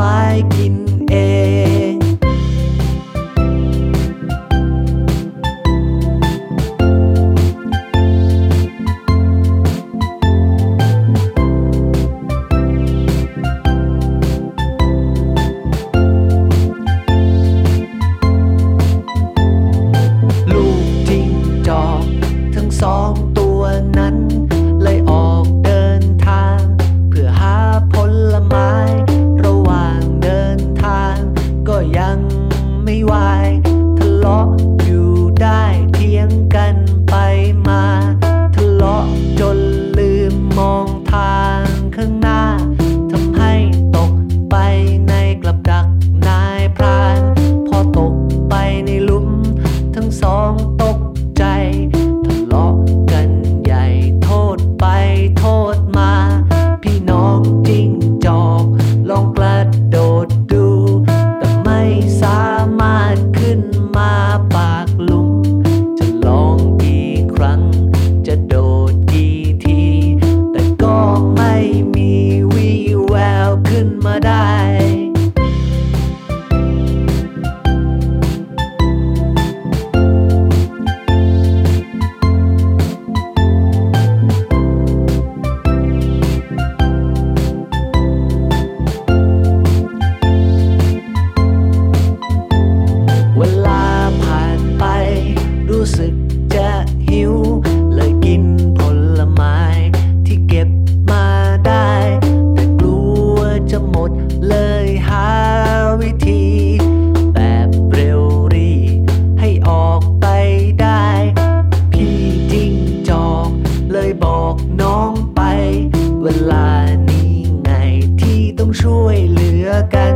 มากิน น้องไป เวลานี้ไงที่ต้องช่วยเหลือกัน